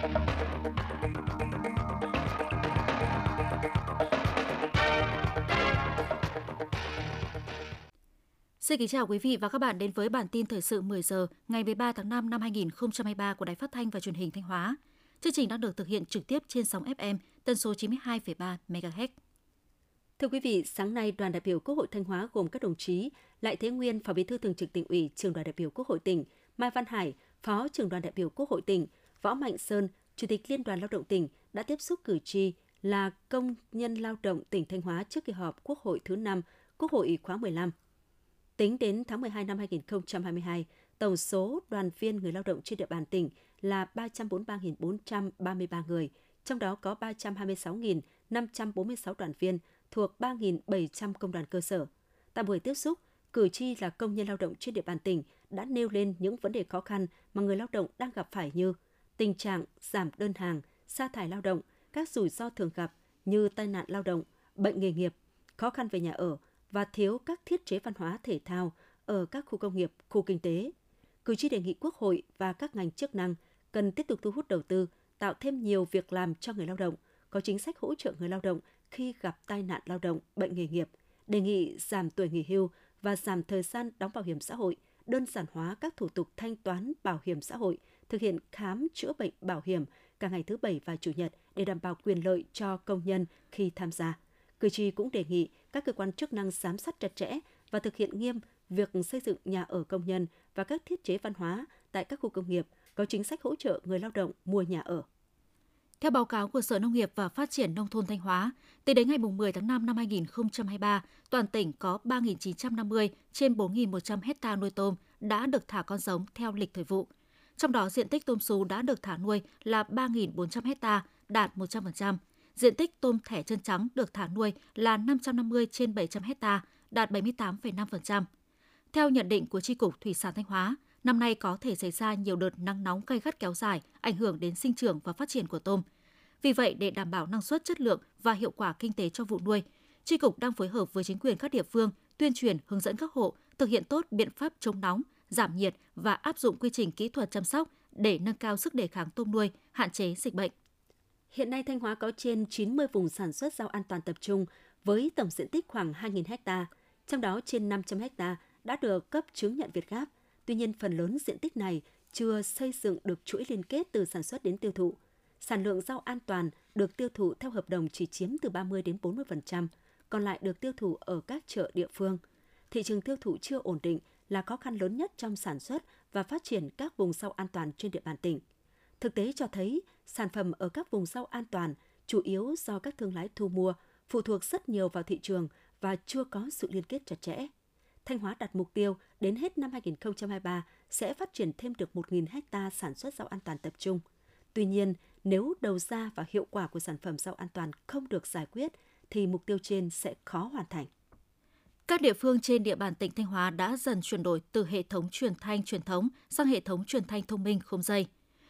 Xin kính chào quý vị và các bạn đến với bản tin thời sự 10 giờ ngày 13 tháng 5 năm 2023 của Đài Phát thanh và Truyền hình Thanh Hóa. Chương trình đang được thực hiện trực tiếp trên sóng FM tần số 92,3 MHz. Thưa quý vị, sáng nay đoàn đại biểu Quốc hội Thanh Hóa gồm các đồng chí Lại Thế Nguyên, Phó Bí thư Thường trực Tỉnh ủy, Trường đoàn đại biểu Quốc hội tỉnh, Mai Văn Hải, Phó Trưởng đoàn đại biểu Quốc hội tỉnh, Võ Mạnh Sơn, Chủ tịch Liên đoàn Lao động tỉnh đã tiếp xúc cử tri là công nhân lao động tỉnh Thanh Hóa trước kỳ họp Quốc hội thứ 5, Quốc hội khóa 15. Tính đến tháng 12 năm 2022, tổng số đoàn viên người lao động trên địa bàn tỉnh là 343.433 người, trong đó có 326.546 đoàn viên thuộc 3.700 công đoàn cơ sở. Tại buổi tiếp xúc, cử tri là công nhân lao động trên địa bàn tỉnh đã nêu lên những vấn đề khó khăn mà người lao động đang gặp phải như tình trạng giảm đơn hàng, sa thải lao động, các rủi ro thường gặp như tai nạn lao động, bệnh nghề nghiệp, khó khăn về nhà ở và thiếu các thiết chế văn hóa thể thao ở các khu công nghiệp, khu kinh tế. Cử tri đề nghị Quốc hội và các ngành chức năng cần tiếp tục thu hút đầu tư, tạo thêm nhiều việc làm cho người lao động, có chính sách hỗ trợ người lao động khi gặp tai nạn lao động, bệnh nghề nghiệp, đề nghị giảm tuổi nghỉ hưu và giảm thời gian đóng bảo hiểm xã hội, đơn giản hóa các thủ tục thanh toán bảo hiểm xã hội, thực hiện khám chữa bệnh bảo hiểm cả ngày thứ Bảy và Chủ nhật để đảm bảo quyền lợi cho công nhân khi tham gia. Cử tri cũng đề nghị các cơ quan chức năng giám sát chặt chẽ và thực hiện nghiêm việc xây dựng nhà ở công nhân và các thiết chế văn hóa tại các khu công nghiệp, có chính sách hỗ trợ người lao động mua nhà ở. Theo báo cáo của Sở Nông nghiệp và Phát triển Nông thôn Thanh Hóa, tính đến ngày 10 tháng 5 năm 2023, toàn tỉnh có 3.950 trên 4.100 hecta nuôi tôm đã được thả con giống theo lịch thời vụ. Trong đó, diện tích tôm sú đã được thả nuôi là 3.400 hecta, đạt 100%. Diện tích tôm thẻ chân trắng được thả nuôi là 550 trên 700 hecta, đạt 78,5%. Theo nhận định của Tri Cục Thủy sản Thanh Hóa, năm nay có thể xảy ra nhiều đợt nắng nóng gay gắt kéo dài, ảnh hưởng đến sinh trưởng và phát triển của tôm. Vì vậy, để đảm bảo năng suất, chất lượng và hiệu quả kinh tế cho vụ nuôi, Tri Cục đang phối hợp với chính quyền các địa phương tuyên truyền hướng dẫn các hộ thực hiện tốt biện pháp chống nóng, giảm nhiệt và áp dụng quy trình kỹ thuật chăm sóc để nâng cao sức đề kháng tôm nuôi, hạn chế dịch bệnh. Hiện nay Thanh Hóa có trên 90 vùng sản xuất rau an toàn tập trung với tổng diện tích khoảng 2.000 ha, trong đó trên 500 ha đã được cấp chứng nhận Việt Gáp. Tuy nhiên, phần lớn diện tích này chưa xây dựng được chuỗi liên kết từ sản xuất đến tiêu thụ. Sản lượng rau an toàn được tiêu thụ theo hợp đồng chỉ chiếm từ 30 đến 40%, còn lại được tiêu thụ ở các chợ địa phương. Thị trường tiêu thụ chưa ổn định là khó khăn lớn nhất trong sản xuất và phát triển các vùng rau an toàn trên địa bàn tỉnh. Thực tế cho thấy, sản phẩm ở các vùng rau an toàn chủ yếu do các thương lái thu mua, phụ thuộc rất nhiều vào thị trường và chưa có sự liên kết chặt chẽ. Thanh Hóa đặt mục tiêu đến hết năm 2023 sẽ phát triển thêm được 1.000 hecta sản xuất rau an toàn tập trung. Tuy nhiên, nếu đầu ra và hiệu quả của sản phẩm rau an toàn không được giải quyết, thì mục tiêu trên sẽ khó hoàn thành. Các địa phương trên địa bàn tỉnh Thanh Hóa đã dần chuyển đổi từ hệ thống truyền thanh truyền thống sang hệ thống truyền thanh thông minh không dây.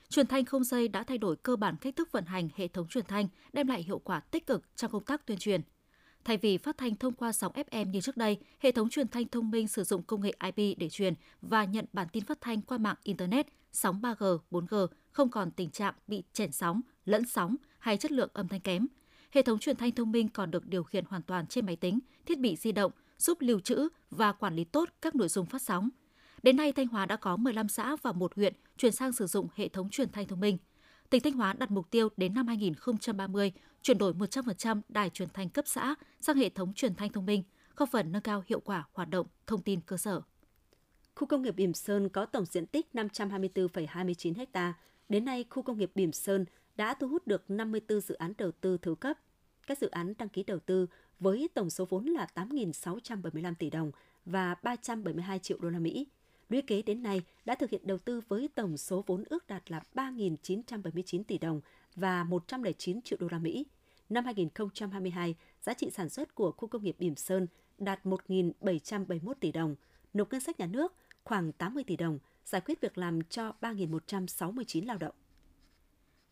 Truyền thanh không dây đã thay đổi cơ bản cách thức vận hành hệ thống truyền thanh, đem lại hiệu quả tích cực trong công tác tuyên truyền. Thay vì phát thanh thông qua sóng FM như trước đây, hệ thống truyền thanh thông minh sử dụng công nghệ IP để truyền và nhận bản tin phát thanh qua mạng Internet, sóng 3G, 4G, không còn tình trạng bị chèn sóng, lẫn sóng hay chất lượng âm thanh kém. Hệ thống truyền thanh thông minh còn được điều khiển hoàn toàn trên máy tính, thiết bị di động, giúp lưu trữ và quản lý tốt các nội dung phát sóng. Đến nay, Thanh Hóa đã có 15 xã và một huyện chuyển sang sử dụng hệ thống truyền thanh thông minh. Tỉnh Thanh Hóa đặt mục tiêu đến năm 2030 chuyển đổi 100% đài truyền thanh cấp xã sang hệ thống truyền thanh thông minh, góp phần nâng cao hiệu quả hoạt động thông tin cơ sở. Khu công nghiệp Bỉm Sơn có tổng diện tích 524,29 ha. Đến nay, khu công nghiệp Bỉm Sơn đã thu hút được 54 dự án đầu tư thứ cấp. Các dự án đăng ký đầu tư với tổng số vốn là 8.675 tỷ đồng và 372 triệu đô la Mỹ. Lũy kế đến nay đã thực hiện đầu tư với tổng số vốn ước đạt là 3.979 tỷ đồng và 109 triệu đô la Mỹ. Năm 2022, giá trị sản xuất của khu công nghiệp Bỉm Sơn đạt 1.771 tỷ đồng, nộp ngân sách nhà nước khoảng 80 tỷ đồng, giải quyết việc làm cho 3.169 lao động.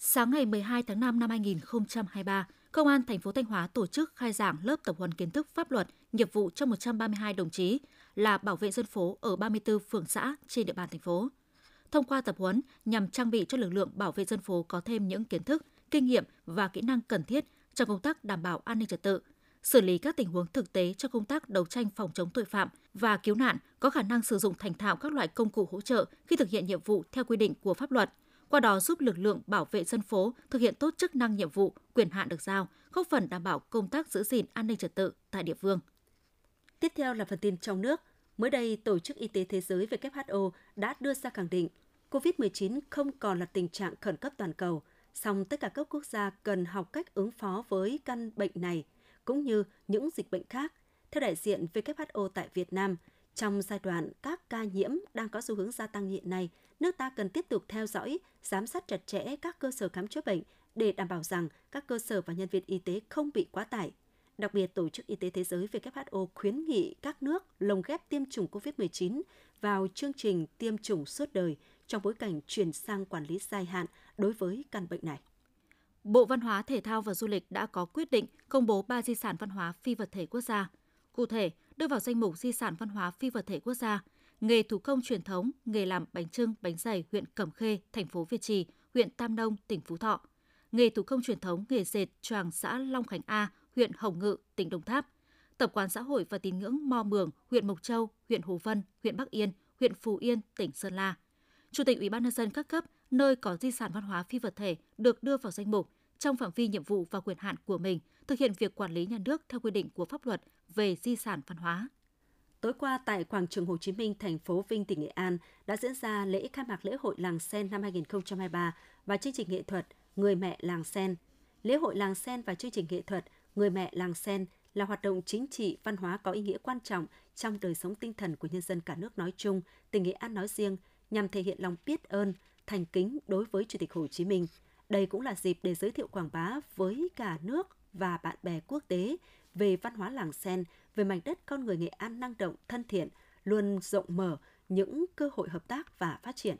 Sáng ngày 12 tháng 5 năm 2023, Công an thành phố Thanh Hóa tổ chức khai giảng lớp tập huấn kiến thức pháp luật, nghiệp vụ cho 132 đồng chí là bảo vệ dân phố ở 34 phường xã trên địa bàn thành phố. thông qua tập huấn nhằm trang bị cho lực lượng bảo vệ dân phố có thêm những kiến thức, kinh nghiệm và kỹ năng cần thiết trong công tác đảm bảo an ninh trật tự, xử lý các tình huống thực tế cho công tác đấu tranh phòng chống tội phạm và cứu nạn, có khả năng sử dụng thành thạo các loại công cụ hỗ trợ khi thực hiện nhiệm vụ theo quy định của pháp luật, qua đó giúp lực lượng bảo vệ dân phố thực hiện tốt chức năng nhiệm vụ, quyền hạn được giao, góp phần đảm bảo công tác giữ gìn an ninh trật tự tại địa phương. Tiếp theo là phần tin trong nước. Mới đây, Tổ chức Y tế Thế giới WHO đã đưa ra khẳng định COVID-19 không còn là tình trạng khẩn cấp toàn cầu, song tất cả các quốc gia cần học cách ứng phó với căn bệnh này, cũng như những dịch bệnh khác. Theo đại diện WHO tại Việt Nam, trong giai đoạn các ca nhiễm đang có xu hướng gia tăng hiện nay, nước ta cần tiếp tục theo dõi, giám sát chặt chẽ các cơ sở khám chữa bệnh để đảm bảo rằng các cơ sở và nhân viên y tế không bị quá tải. Đặc biệt, Tổ chức Y tế Thế giới WHO khuyến nghị các nước lồng ghép tiêm chủng COVID-19 vào chương trình tiêm chủng suốt đời trong bối cảnh chuyển sang quản lý dài hạn đối với căn bệnh này. Bộ Văn hóa, Thể thao và Du lịch đã có quyết định công bố 3 di sản văn hóa phi vật thể quốc gia. Cụ thể, đưa vào danh mục di sản văn hóa phi vật thể quốc gia, nghề thủ công truyền thống, nghề làm bánh trưng, bánh dày huyện Cẩm Khê, thành phố Việt Trì, huyện Tam Nông, tỉnh Phú Thọ. Nghề thủ công truyền thống, nghề dệt choàng xã Long Khánh A, huyện Hồng Ngự, tỉnh Đồng Tháp. Tập quán xã hội và tín ngưỡng Mò Mường, huyện Mộc Châu, huyện Hồ Vân, huyện Bắc Yên, huyện Phú Yên, tỉnh Sơn La. Chủ tịch Ủy ban nhân dân các cấp nơi có di sản văn hóa phi vật thể được đưa vào danh mục trong phạm vi nhiệm vụ và quyền hạn của mình, thực hiện việc quản lý nhà nước theo quy định của pháp luật về di sản văn hóa. Tối qua tại quảng trường Hồ Chí Minh, thành phố Vinh, tỉnh Nghệ An đã diễn ra lễ khai mạc lễ hội Làng Sen năm 2023 và chương trình nghệ thuật Người mẹ Làng Sen. Lễ hội Làng Sen và chương trình nghệ thuật Người mẹ Làng Sen là hoạt động chính trị, văn hóa có ý nghĩa quan trọng trong đời sống tinh thần của nhân dân cả nước nói chung, tỉnh Nghệ An nói riêng, nhằm thể hiện lòng biết ơn, thành kính đối với Chủ tịch Hồ Chí Minh. Đây cũng là dịp để giới thiệu quảng bá với cả nước và bạn bè quốc tế về văn hóa làng sen, về mảnh đất con người Nghệ An năng động, thân thiện, luôn rộng mở những cơ hội hợp tác và phát triển.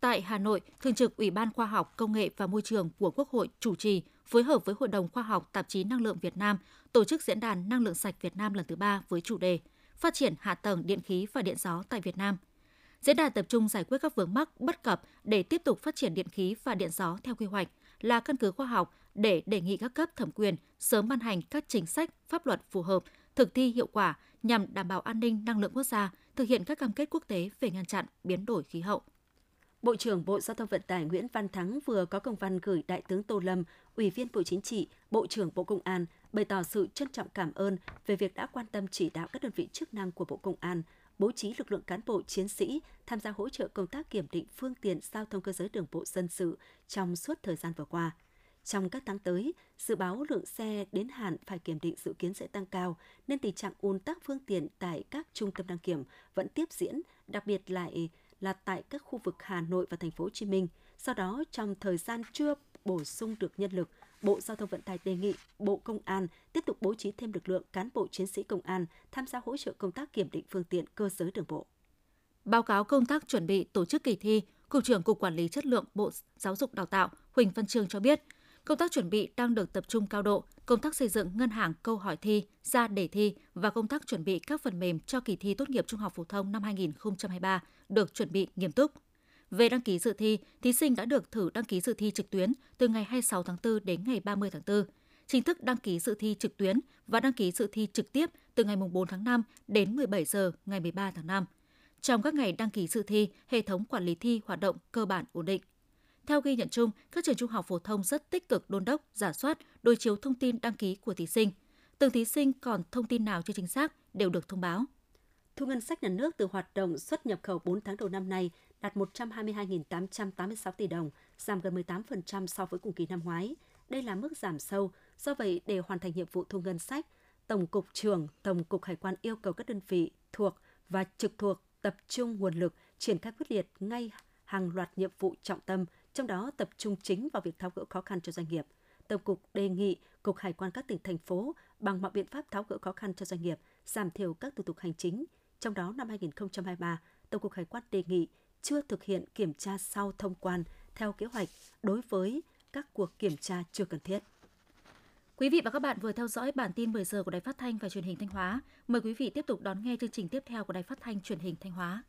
Tại Hà Nội, Thường trực Ủy ban Khoa học, Công nghệ và Môi trường của Quốc hội chủ trì phối hợp với Hội đồng Khoa học Tạp chí Năng lượng Việt Nam tổ chức diễn đàn Năng lượng sạch Việt Nam lần thứ ba với chủ đề Phát triển hạ tầng điện khí và điện gió tại Việt Nam. Diễn đàn tập trung giải quyết các vướng mắc bất cập để tiếp tục phát triển điện khí và điện gió theo quy hoạch là căn cứ khoa học để đề nghị các cấp thẩm quyền sớm ban hành các chính sách, pháp luật phù hợp, thực thi hiệu quả nhằm đảm bảo an ninh năng lượng quốc gia, thực hiện các cam kết quốc tế về ngăn chặn biến đổi khí hậu. Bộ trưởng Bộ Giao thông Vận tải Nguyễn Văn Thắng vừa có công văn gửi Đại tướng Tô Lâm, Ủy viên Bộ Chính trị, Bộ trưởng Bộ Công an, bày tỏ sự trân trọng cảm ơn về việc đã quan tâm chỉ đạo các đơn vị chức năng của Bộ Công an bố trí lực lượng cán bộ chiến sĩ tham gia hỗ trợ công tác kiểm định phương tiện giao thông cơ giới đường bộ dân sự trong suốt thời gian vừa qua. Trong các tháng tới, dự báo lượng xe đến hạn phải kiểm định dự kiến sẽ tăng cao, nên tình trạng ùn tắc phương tiện tại các trung tâm đăng kiểm vẫn tiếp diễn, đặc biệt lại là tại các khu vực Hà Nội và thành phố Hồ Chí Minh. Do đó, trong thời gian chưa bổ sung được nhân lực, Bộ Giao thông Vận tải đề nghị Bộ Công an tiếp tục bố trí thêm lực lượng cán bộ chiến sĩ công an tham gia hỗ trợ công tác kiểm định phương tiện cơ giới đường bộ. Báo cáo công tác chuẩn bị tổ chức kỳ thi, Cục trưởng Cục Quản lý Chất lượng Bộ Giáo dục Đào tạo Huỳnh Văn Trương cho biết, công tác chuẩn bị đang được tập trung cao độ, công tác xây dựng ngân hàng câu hỏi thi, ra đề thi và công tác chuẩn bị các phần mềm cho kỳ thi tốt nghiệp trung học phổ thông năm 2023 được chuẩn bị nghiêm túc. Về đăng ký dự thi, thí sinh đã được thử đăng ký dự thi trực tuyến từ ngày 26 tháng 4 đến ngày 30 tháng 4. Chính thức đăng ký dự thi trực tuyến và đăng ký dự thi trực tiếp từ ngày 4 tháng 5 đến 17 giờ ngày 13 tháng 5. Trong các ngày đăng ký dự thi, hệ thống quản lý thi hoạt động cơ bản ổn định. Theo ghi nhận chung, các trường trung học phổ thông rất tích cực đôn đốc, giả soát, đối chiếu thông tin đăng ký của thí sinh. Từng thí sinh còn thông tin nào chưa chính xác đều được thông báo. Thu ngân sách nhà nước từ hoạt động xuất nhập khẩu 4 tháng đầu năm nay đạt 122.886 tỷ đồng, giảm gần 18% so với cùng kỳ năm ngoái. Đây là mức giảm sâu, do vậy để hoàn thành nhiệm vụ thu ngân sách, Tổng cục trưởng Tổng cục Hải quan yêu cầu các đơn vị thuộc và trực thuộc tập trung nguồn lực triển khai quyết liệt ngay hàng loạt nhiệm vụ trọng tâm, trong đó tập trung chính vào việc tháo gỡ khó khăn cho doanh nghiệp. Tổng cục đề nghị Cục Hải quan các tỉnh thành phố bằng mọi biện pháp tháo gỡ khó khăn cho doanh nghiệp, giảm thiểu các thủ tục hành chính. Trong đó năm 2023, Tổng cục Hải quan đề nghị chưa thực hiện kiểm tra sau thông quan theo kế hoạch đối với các cuộc kiểm tra chưa cần thiết. Quý vị và các bạn vừa theo dõi bản tin 10 giờ của Đài Phát thanh và Truyền hình Thanh Hóa. Mời quý vị tiếp tục đón nghe chương trình tiếp theo của Đài Phát thanh Truyền hình Thanh Hóa.